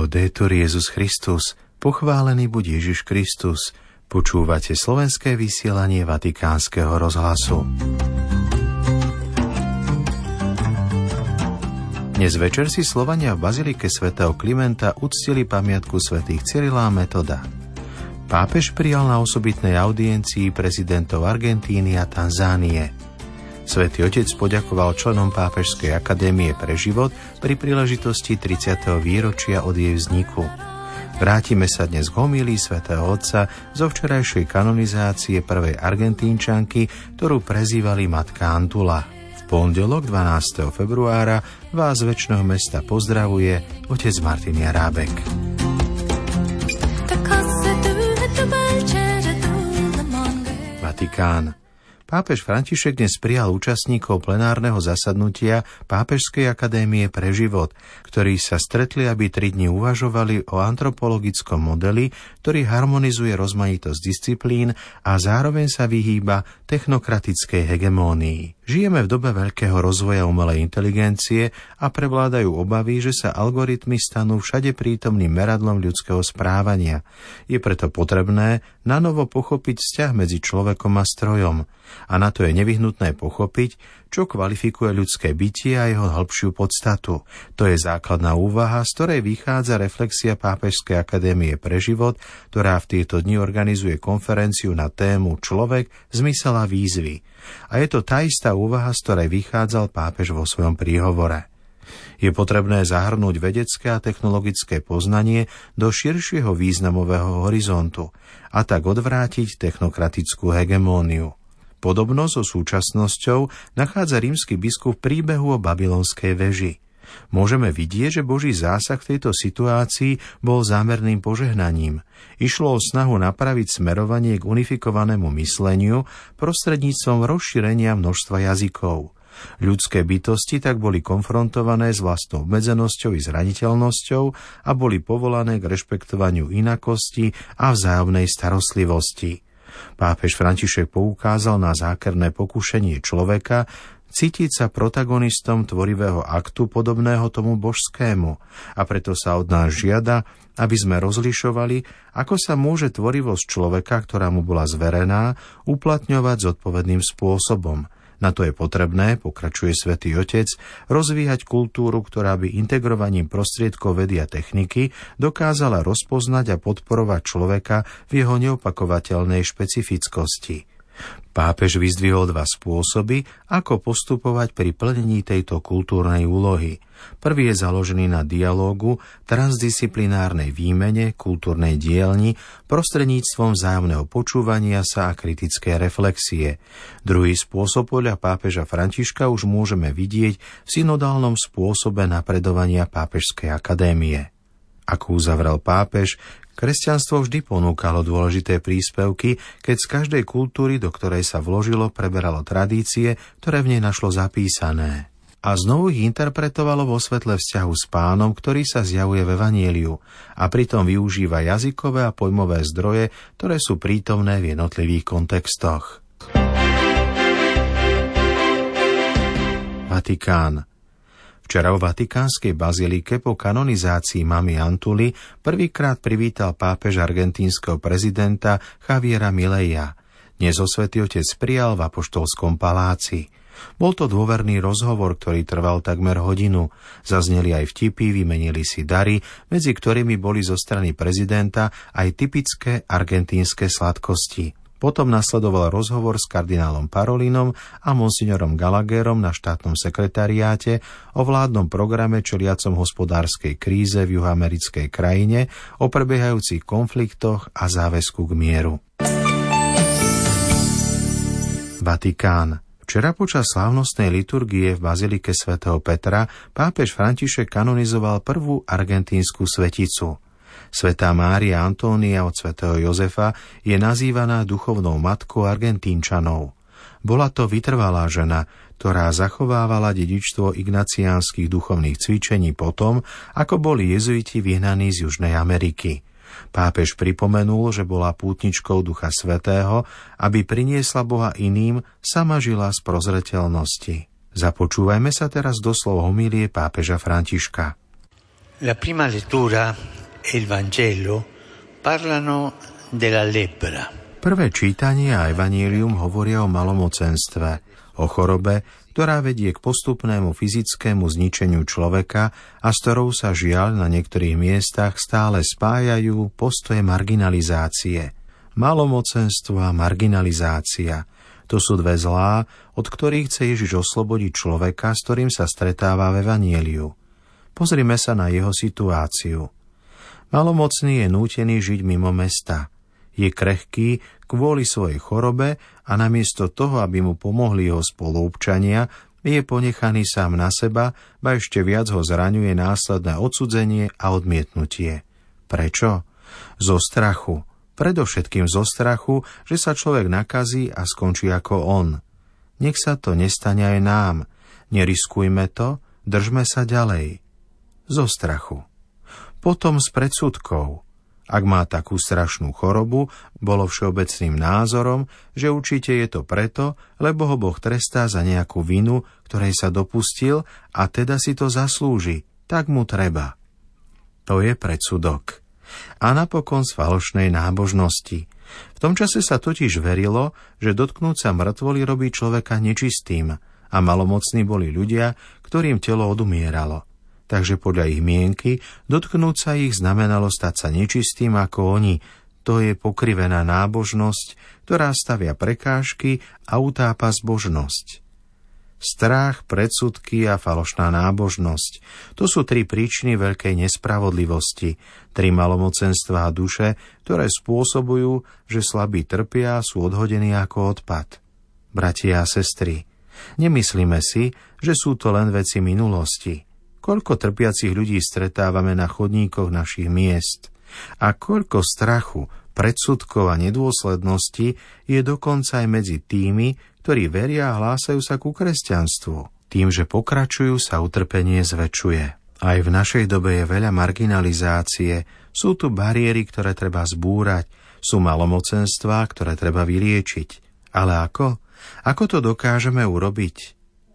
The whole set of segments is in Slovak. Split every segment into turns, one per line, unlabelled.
Laudetur Jezus Christus, pochválený buď Ježiš Kristus. Počúvate slovenské vysielanie Vatikánskeho rozhlasu. Dnes večer si Slovania v Bazilike svätého Klimenta uctili pamiatku svätých Cyrila Metoda. Pápež prijal na osobitnej audiencii prezidentov Argentíny a Tanzánie – Svetý Otec poďakoval členom Pápežskej akadémie pre život pri príležitosti 30. výročia od jej vzniku. Vrátime sa dnes k homílii svätého Otca zo včerajšej kanonizácie prvej argentínčanky, ktorú prezývali Matka Antula. V pondelok 12. februára vás z väčšného mesta pozdravuje otec Martin Jarábek. Vatikán. Pápež František dnes prijal účastníkov plenárneho zasadnutia Pápežskej akadémie pre život, ktorí sa stretli, aby tri dni uvažovali o antropologickom modeli, ktorý harmonizuje rozmanitosť disciplín a zároveň sa vyhýba technokratickej hegemónii. Žijeme v dobe veľkého rozvoja umelej inteligencie a prevládajú obavy, že sa algoritmy stanú všade prítomným meradlom ľudského správania. Je preto potrebné nanovo pochopiť vzťah medzi človekom a strojom a na to je nevyhnutné pochopiť, čo kvalifikuje ľudské bytie a jeho hĺbšiu podstatu. To je základná úvaha, z ktorej vychádza reflexia Pápežskej akadémie pre život, ktorá v tieto dni organizuje konferenciu na tému Človek, zmysel a výzvy. A je to tá istá úvaha, z ktorej vychádzal pápež vo svojom príhovore. Je potrebné zahrnúť vedecké a technologické poznanie do širšieho významového horizontu a tak odvrátiť technokratickú hegemóniu. Podobno so súčasnosťou nachádza rímsky biskup v príbehu o babylonskej veži. Môžeme vidieť, že Boží zásah v tejto situácii bol zámerným požehnaním. Išlo o snahu napraviť smerovanie k unifikovanému mysleniu prostredníctvom rozšírenia množstva jazykov. Ľudské bytosti tak boli konfrontované s vlastnou obmedzenosťou i zraniteľnosťou a boli povolané k rešpektovaniu inakosti a vzájomnej starostlivosti. Pápež František poukázal na zákerné pokušenie človeka cítiť sa protagonistom tvorivého aktu podobného tomu božskému. A preto sa od nás žiada, aby sme rozlišovali, ako sa môže tvorivosť človeka, ktorá mu bola zverená, uplatňovať zodpovedným spôsobom – na to je potrebné, pokračuje svätý Otec, rozvíjať kultúru, ktorá by integrovaním prostriedkov vedy a techniky dokázala rozpoznať a podporovať človeka v jeho neopakovateľnej špecifickosti. Pápež vyzdvihol dva spôsoby, ako postupovať pri plnení tejto kultúrnej úlohy. Prvý je založený na dialógu, transdisciplinárnej výmene, kultúrnej dielni, prostredníctvom vzájomného počúvania sa a kritické reflexie. Druhý spôsob podľa pápeža Františka už môžeme vidieť v synodálnom spôsobe napredovania Pápežskej akadémie. Ako uzavrel pápež, Kresťanstvo vždy ponúkalo dôležité príspevky, keď z každej kultúry, do ktorej sa vložilo, preberalo tradície, ktoré v nej našlo zapísané. A znovu ich interpretovalo vo svetle vzťahu s pánom, ktorý sa zjavuje v Evanieliu a pritom využíva jazykové a pojmové zdroje, ktoré sú prítomné v jednotlivých kontextoch. Vatikán. Včera v Vatikánskej bazilike po kanonizácii mami Antuly prvýkrát privítal pápež argentínskeho prezidenta Javiera Mileja. Dnes o svätý Otec prijal v Apoštolskom paláci. Bol to dôverný rozhovor, ktorý trval takmer hodinu. Zazneli aj vtipy, vymenili si dary, medzi ktorými boli zo strany prezidenta aj typické argentínske sladkosti. Potom nasledoval rozhovor s kardinálom Parolinom a monsignorom Gallagherom na štátnom sekretariáte o vládnom programe čeliacom hospodárskej kríze v juhoamerickej krajine, o prebiehajúcich konfliktoch a záväzku k mieru. Vatikán. Včera počas slávnostnej liturgie v Bazilike svätého Petra pápež František kanonizoval prvú argentínsku sveticu – Svetá Mária Antónia od svätého Jozefa je nazývaná duchovnou matkou Argentínčanov. Bola to vytrvalá žena, ktorá zachovávala dedičstvo ignaciánskych duchovných cvičení potom, ako boli jezuiti vyhnaní z Južnej Ameriky. Pápež pripomenul, že bola pútničkou Ducha Svetého, aby priniesla Boha iným, sama žila z prozreteľnosti. Započúvajme sa teraz do slov homílie pápeža Františka.
La prima lettura e il Vangelo parlano della lebbra.
Prvé čítanie a evanílium hovoria o malomocenstve, o chorobe, ktorá vedie k postupnému fyzickému zničeniu človeka a s ktorou sa žiaľ na niektorých miestach stále spájajú postoje marginalizácie. Malomocenstvo a marginalizácia to sú dve zlá, od ktorých chce Ježiš oslobodiť človeka, s ktorým sa stretáva v Evanieliu. Pozrime sa na jeho situáciu. Malomocný je nútený žiť mimo mesta. Je krehký kvôli svojej chorobe a namiesto toho, aby mu pomohli jeho spolupčania, je ponechaný sám na seba, ba ešte viac ho zraňuje následné odsudzenie a odmietnutie. Prečo? Zo strachu. Predovšetkým zo strachu, že sa človek nakazí a skončí ako on. Nech sa to nestane aj nám. Neriskujme to, držme sa ďalej. Zo strachu. Potom s predsudkou. Ak má takú strašnú chorobu, bolo všeobecným názorom, že určite je to preto, lebo ho Boh trestá za nejakú vinu, ktorej sa dopustil a teda si to zaslúži, tak mu treba. To je predsudok. A napokon z falošnej nábožnosti. V tom čase sa totiž verilo, že dotknúť sa mŕtvoly robí človeka nečistým a malomocní boli ľudia, ktorým telo odumieralo takže podľa ich mienky dotknúť sa ich znamenalo stať sa nečistým ako oni. To je pokrivená nábožnosť, ktorá stavia prekážky a utápa zbožnosť. Strach, predsudky a falošná nábožnosť. To sú tri príčiny veľkej nespravodlivosti, tri malomocenstvá duše, ktoré spôsobujú, že slabí trpia a sú odhodení ako odpad. Bratia a sestry, nemyslíme si, že sú to len veci minulosti – Koľko trpiacich ľudí stretávame na chodníkoch našich miest a koľko strachu, predsudkov a nedôslednosti je dokonca aj medzi tými, ktorí veria a hlásajú sa ku kresťanstvu. Tým, že pokračujú, sa utrpenie zväčšuje. Aj v našej dobe je veľa marginalizácie, sú tu bariéry, ktoré treba zbúrať, sú malomocenstvá, ktoré treba vyliečiť. Ale ako? Ako to dokážeme urobiť?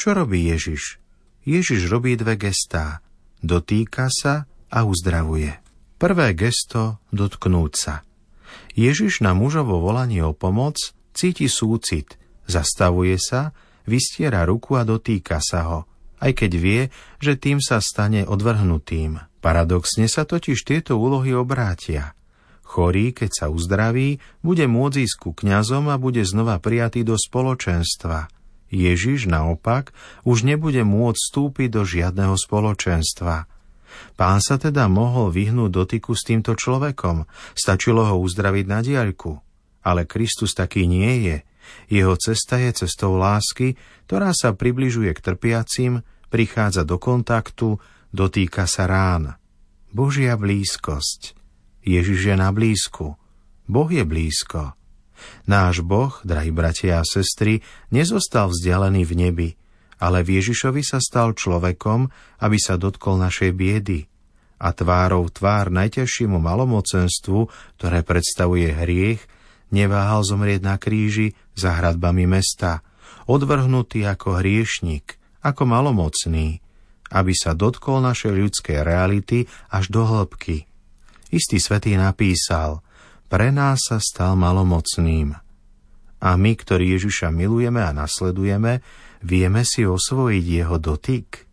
Čo robí Ježiš? Ježiš robí dve gestá. Dotýka sa a uzdravuje. Prvé gesto dotknúť sa. Ježiš na mužovo volanie o pomoc cíti súcit, zastavuje sa, vystiera ruku a dotýka sa ho, aj keď vie, že tým sa stane odvrhnutým. Paradoxne sa totiž tieto úlohy obrátia. Chorý, keď sa uzdraví, bude môcť ísť ku kňazom a bude znova prijatý do spoločenstva – Ježiš naopak už nebude môcť vstúpiť do žiadneho spoločenstva. Pán sa teda mohol vyhnúť dotyku s týmto človekom, stačilo ho uzdraviť na diaľku. Ale Kristus taký nie je. Jeho cesta je cestou lásky, ktorá sa približuje k trpiacim, prichádza do kontaktu, dotýka sa rán. Božia blízkosť. Ježiš je na blízku. Boh je blízko. Náš Boh, drahí bratia a sestry, nezostal vzdialený v nebi, ale v Ježišovi sa stal človekom, aby sa dotkol našej biedy. A tvárou tvár najťažšiemu malomocenstvu, ktoré predstavuje hriech, neváhal zomrieť na kríži za hradbami mesta, odvrhnutý ako hriešnik, ako malomocný, aby sa dotkol našej ľudskej reality až do hĺbky. Istý svetý napísal – pre nás sa stal malomocným. A my, ktorí Ježiša milujeme a nasledujeme, vieme si osvojiť jeho dotyk.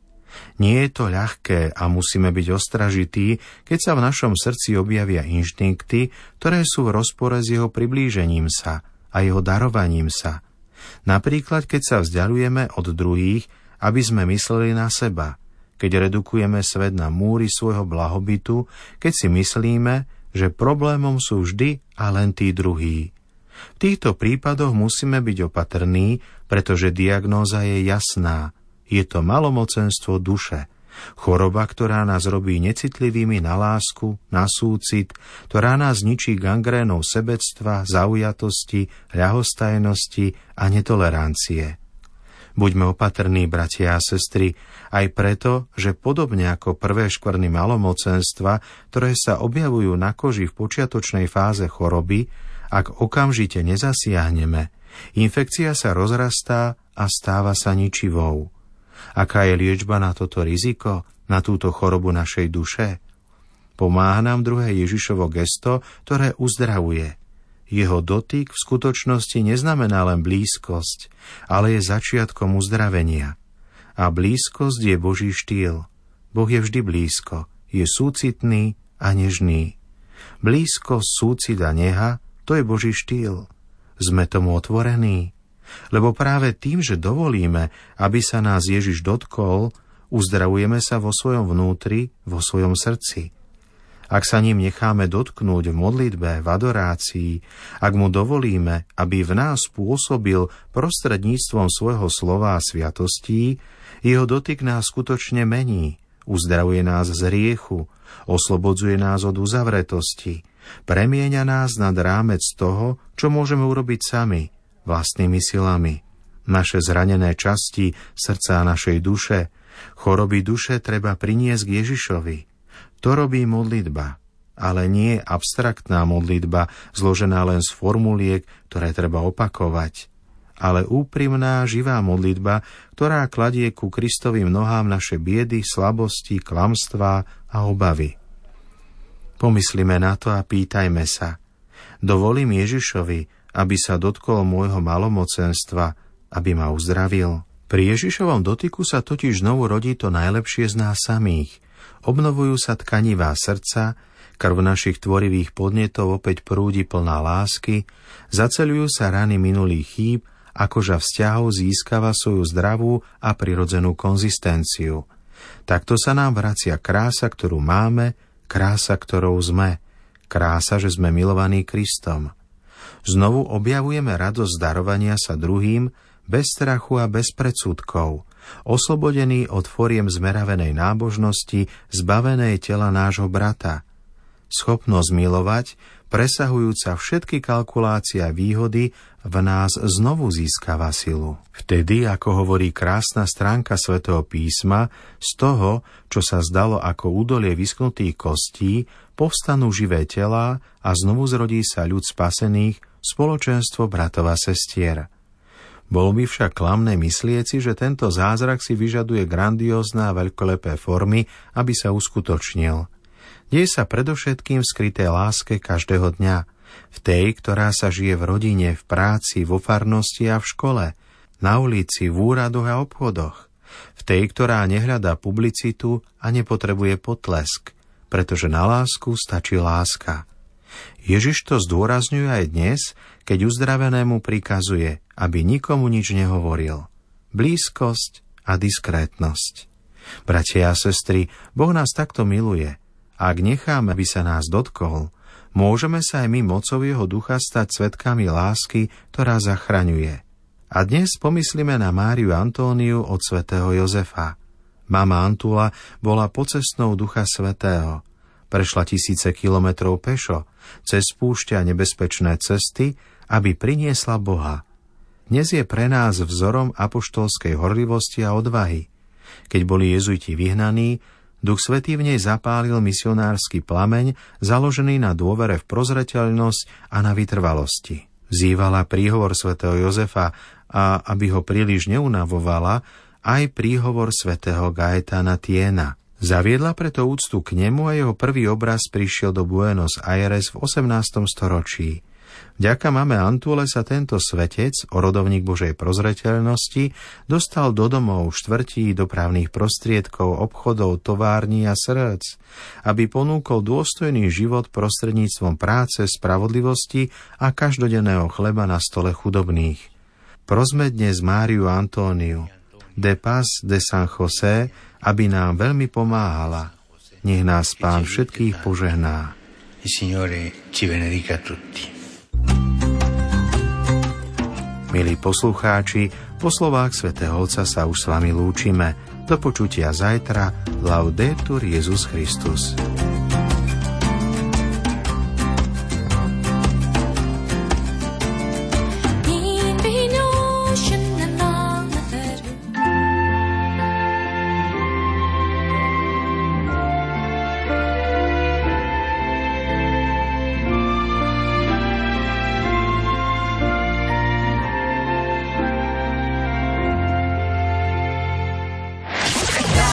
Nie je to ľahké a musíme byť ostražití, keď sa v našom srdci objavia inštinkty, ktoré sú v rozpore s jeho priblížením sa a jeho darovaním sa. Napríklad, keď sa vzdialujeme od druhých, aby sme mysleli na seba, keď redukujeme svet na múry svojho blahobytu, keď si myslíme, že problémom sú vždy a len tí druhí. V týchto prípadoch musíme byť opatrní, pretože diagnóza je jasná. Je to malomocenstvo duše. Choroba, ktorá nás robí necitlivými na lásku, na súcit, ktorá nás ničí gangrénou sebectva, zaujatosti, ľahostajnosti a netolerancie. Buďme opatrní, bratia a sestry, aj preto, že podobne ako prvé škvrny malomocenstva, ktoré sa objavujú na koži v počiatočnej fáze choroby, ak okamžite nezasiahneme, infekcia sa rozrastá a stáva sa ničivou. Aká je liečba na toto riziko? na túto chorobu našej duše? Pomáha nám druhé Ježišovo gesto, ktoré uzdravuje. Jeho dotyk v skutočnosti neznamená len blízkosť, ale je začiatkom uzdravenia. A blízkosť je Boží štýl. Boh je vždy blízko, je súcitný a nežný. Blízkosť, súcit a neha, to je Boží štýl. Sme tomu otvorení. Lebo práve tým, že dovolíme, aby sa nás Ježiš dotkol, uzdravujeme sa vo svojom vnútri, vo svojom srdci. Ak sa ním necháme dotknúť v modlitbe, v adorácii, ak mu dovolíme, aby v nás pôsobil prostredníctvom svojho slova a sviatostí, jeho dotyk nás skutočne mení, uzdravuje nás z riechu, oslobodzuje nás od uzavretosti, premieňa nás nad rámec toho, čo môžeme urobiť sami, vlastnými silami. Naše zranené časti, srdca našej duše, choroby duše treba priniesť k Ježišovi. To robí modlitba, ale nie abstraktná modlitba, zložená len z formuliek, ktoré treba opakovať, ale úprimná, živá modlitba, ktorá kladie ku Kristovým nohám naše biedy, slabosti, klamstvá a obavy. Pomyslíme na to a pýtajme sa. Dovolím Ježišovi, aby sa dotkol môjho malomocenstva, aby ma uzdravil. Pri Ježišovom dotyku sa totiž znovu rodí to najlepšie z nás samých. Obnovujú sa tkanivá srdca, krv našich tvorivých podnetov opäť prúdi plná lásky, zaceľujú sa rany minulých chýb a vzťahov získava svoju zdravú a prirodzenú konzistenciu. Takto sa nám vracia krása, ktorú máme, krása, ktorou sme, krása, že sme milovaní Kristom. Znovu objavujeme radosť darovania sa druhým bez strachu a bez predsudkov, oslobodený od foriem zmeravenej nábožnosti, zbavenej tela nášho brata. Schopnosť milovať, presahujúca všetky kalkulácie a výhody, v nás znovu získava silu. Vtedy, ako hovorí krásna stránka svätého písma, z toho, čo sa zdalo ako údolie vysknutých kostí, povstanú živé telá a znovu zrodí sa ľud spasených, spoločenstvo bratov a sestier. Bolo by však klamné myslieť si, že tento zázrak si vyžaduje grandiózne a veľkolepé formy, aby sa uskutočnil. Deje sa predovšetkým v skrytej láske každého dňa, v tej, ktorá sa žije v rodine, v práci, vo farnosti a v škole, na ulici, v úradoch a obchodoch, v tej, ktorá nehľadá publicitu a nepotrebuje potlesk, pretože na lásku stačí láska. Ježiš to zdôrazňuje aj dnes, keď uzdravenému prikazuje, aby nikomu nič nehovoril. Blízkosť a diskrétnosť. Bratia a sestry, Boh nás takto miluje. Ak necháme, aby sa nás dotkol, môžeme sa aj my mocou jeho ducha stať svetkami lásky, ktorá zachraňuje. A dnes pomyslíme na Máriu Antóniu od svätého Jozefa. Mama Antula bola pocestnou ducha svätého – Prešla tisíce kilometrov pešo, cez púšťa nebezpečné cesty, aby priniesla Boha. Dnes je pre nás vzorom apoštolskej horlivosti a odvahy. Keď boli jezuiti vyhnaní, Duch Svetý v nej zapálil misionársky plameň, založený na dôvere v prozreteľnosť a na vytrvalosti. Vzývala príhovor svätého Jozefa a, aby ho príliš neunavovala, aj príhovor svätého Gaetana Tiena – Zaviedla preto úctu k nemu a jeho prvý obraz prišiel do Buenos Aires v 18. storočí. Vďaka mame Antule sa tento svetec, orodovník Božej prozreteľnosti, dostal do domov, štvrtí, dopravných prostriedkov, obchodov, tovární a srdc, aby ponúkol dôstojný život prostredníctvom práce, spravodlivosti a každodenného chleba na stole chudobných. Prosme dnes Máriu Antóniu, de Paz de San José, aby nám veľmi pomáhala. Nech nás Pán všetkých požehná. Milí poslucháči, po slovách svätého Otca sa už s vami lúčime. Do počutia zajtra. Laudetur Jezus Christus.